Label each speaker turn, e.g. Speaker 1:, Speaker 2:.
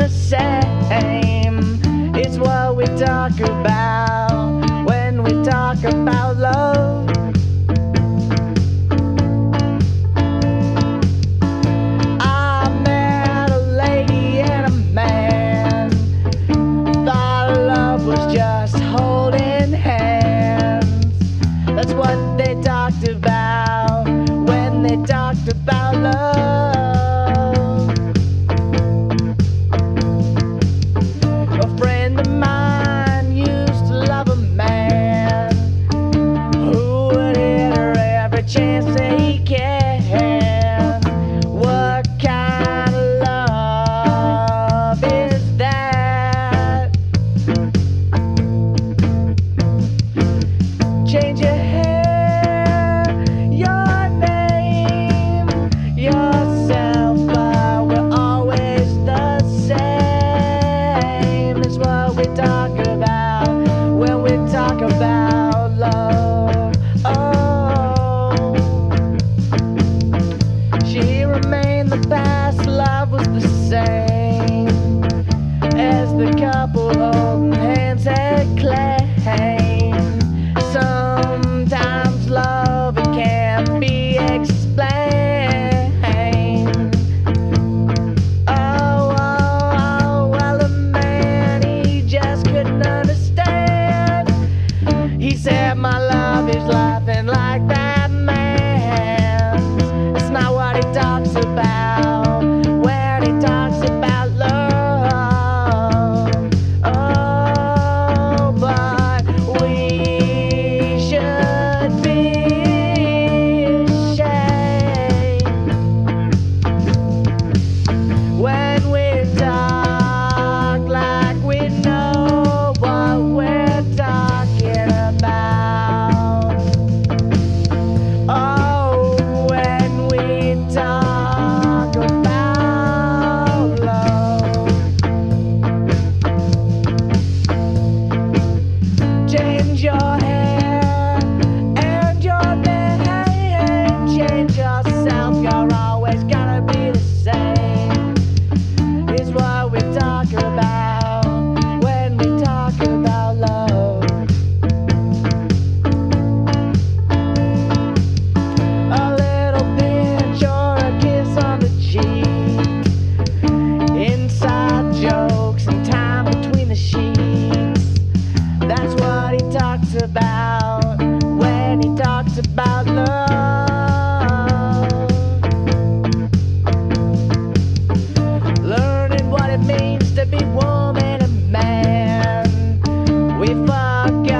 Speaker 1: the sad. remain the best. What it